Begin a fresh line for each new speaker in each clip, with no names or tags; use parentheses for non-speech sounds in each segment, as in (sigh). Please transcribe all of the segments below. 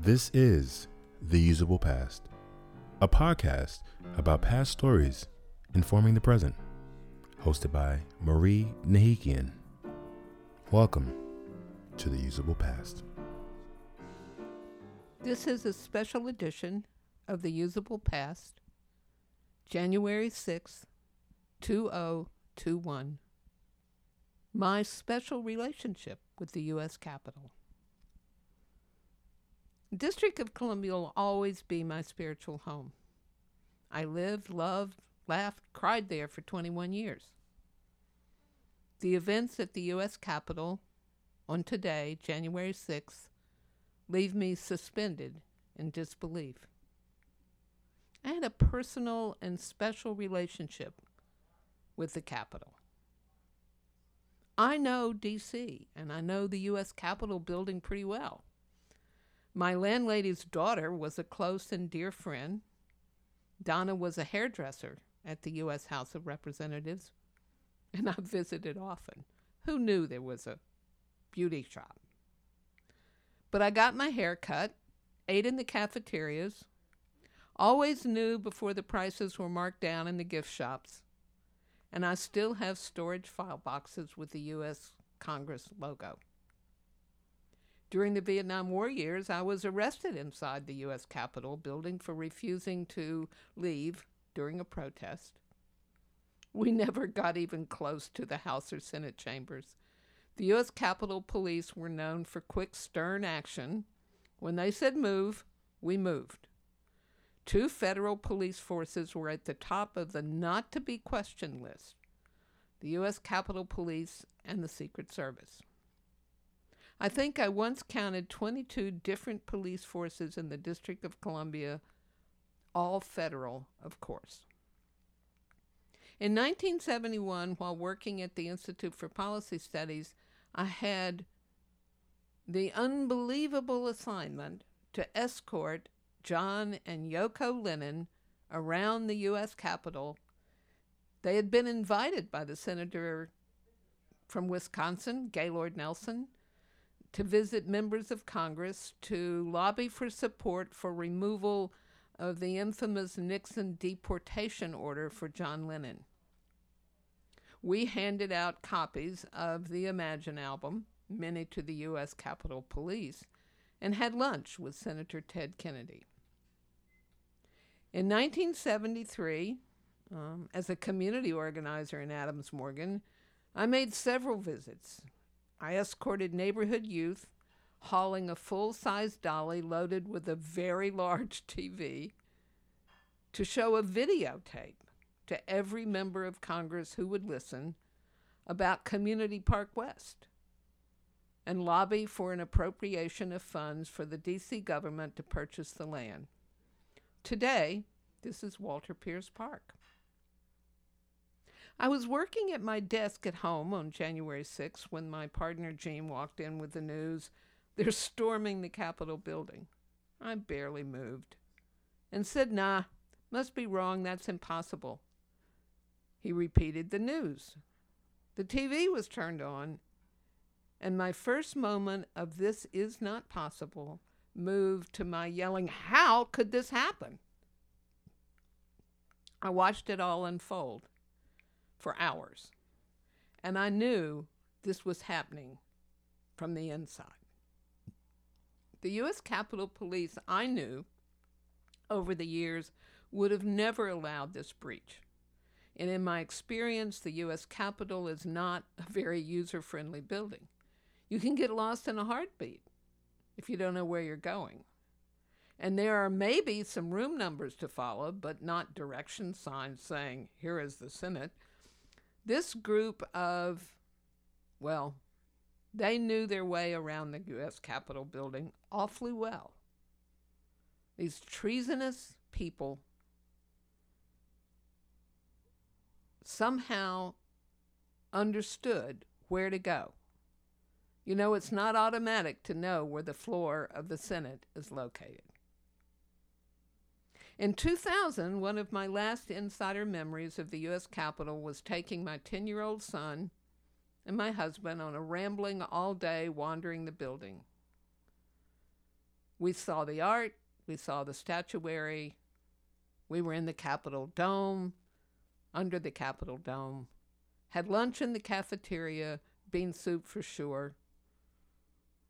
This is The Usable Past, a podcast about past stories informing the present, hosted by Marie Nahikian. Welcome to The Usable Past.
This is a special edition of The Usable Past, January 6th, 2021. My special relationship with the U.S. Capitol. District of Columbia will always be my spiritual home. I lived, loved, laughed, cried there for 21 years. The events at the U.S. Capitol on today, January 6th, leave me suspended in disbelief. I had a personal and special relationship with the Capitol. I know D.C. and I know the U.S. Capitol building pretty well. My landlady's daughter was a close and dear friend. Donna was a hairdresser at the U.S. House of Representatives, and I visited often. Who knew there was a beauty shop? But I got my hair cut, ate in the cafeterias, always knew before the prices were marked down in the gift shops, and I still have storage file boxes with the U.S. Congress logo. During the Vietnam War years, I was arrested inside the U.S. Capitol building for refusing to leave during a protest. We (laughs) never got even close to the House or Senate chambers. The U.S. Capitol Police were known for quick, stern action. When they said move, we moved. Two federal police forces were at the top of the not to be questioned list the U.S. Capitol Police and the Secret Service. I think I once counted 22 different police forces in the District of Columbia, all federal, of course. In 1971, while working at the Institute for Policy Studies, I had the unbelievable assignment to escort John and Yoko Lennon around the U.S. Capitol. They had been invited by the senator from Wisconsin, Gaylord Nelson, to visit members of Congress to lobby for support for removal of the infamous Nixon deportation order for John Lennon. We handed out copies of the Imagine album, many to the U.S. Capitol Police, and had lunch with Senator Ted Kennedy. In 1973, um, as a community organizer in Adams Morgan, I made several visits I escorted neighborhood youth hauling a full size dolly loaded with a very large (laughs) TV to show a videotape to every member of Congress who would listen about Community Park West and lobby for an appropriation of funds for the D.C. government to purchase the land. Today, this is Walter Pierce Park. I was working at my desk at home on January 6th when my partner Jean walked in with the news they're storming the Capitol building. I barely moved and said, Nah, must be wrong. That's impossible. He repeated the news. The TV was turned on, and my first moment of this is not possible moved to my yelling, How could this happen? I watched it all unfold for hours. And I knew this was happening from the inside. The U.S. Capitol Police, I knew over the years, would have never allowed this breach. And in my experience, the U.S. Capitol is not a very user friendly building. You can get lost in a heartbeat if you don't know where you're going. And there are maybe some room numbers to follow, but not direction signs saying, here is the Senate. This group of, well, they knew their way around the U.S. Capitol building awfully well. These treasonous people somehow understood where to go. You know, it's not automatic to know where the floor of the Senate is located. In 2000, one of my last insider memories of the U.S. Capitol was taking my 10 year old son and my husband on a rambling all day wandering the building. We saw the art, we saw the statuary, we were in the Capitol Dome, under the Capitol Dome, had lunch in the cafeteria, bean soup for sure.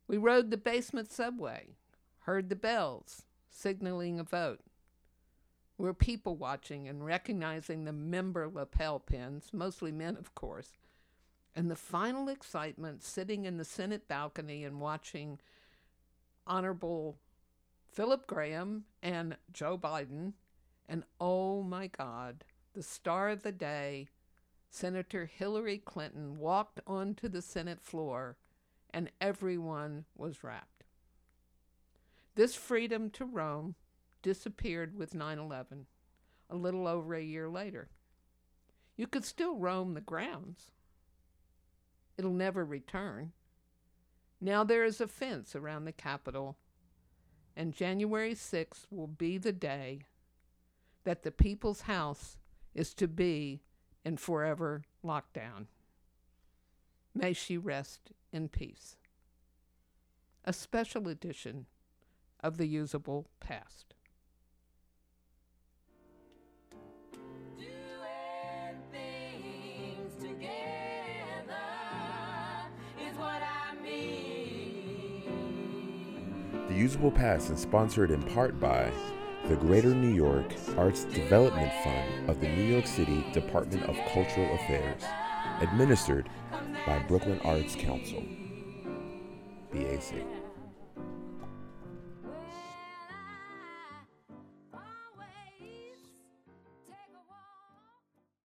We rode the basement subway, heard the bells, signaling a vote. We were people watching and recognizing the member lapel pins, mostly men, of course, and the final excitement sitting in the Senate balcony and watching Honorable Philip Graham and Joe Biden. And oh my God, the star of the day, Senator Hillary Clinton walked onto the Senate floor and everyone was rapt. This freedom to roam disappeared with 9 11, a little over a year later. You could still roam the grounds. It'll never return. Now there is a fence around the Capitol, and January 6th will be the day that the people's house is to be in forever lockdown. May she rest in peace. A special edition of the usable past.
The Usable Past is sponsored in part by the Greater New York Arts Development Fund of the New York City Department of Cultural Affairs, administered by Brooklyn Arts Council. BAC.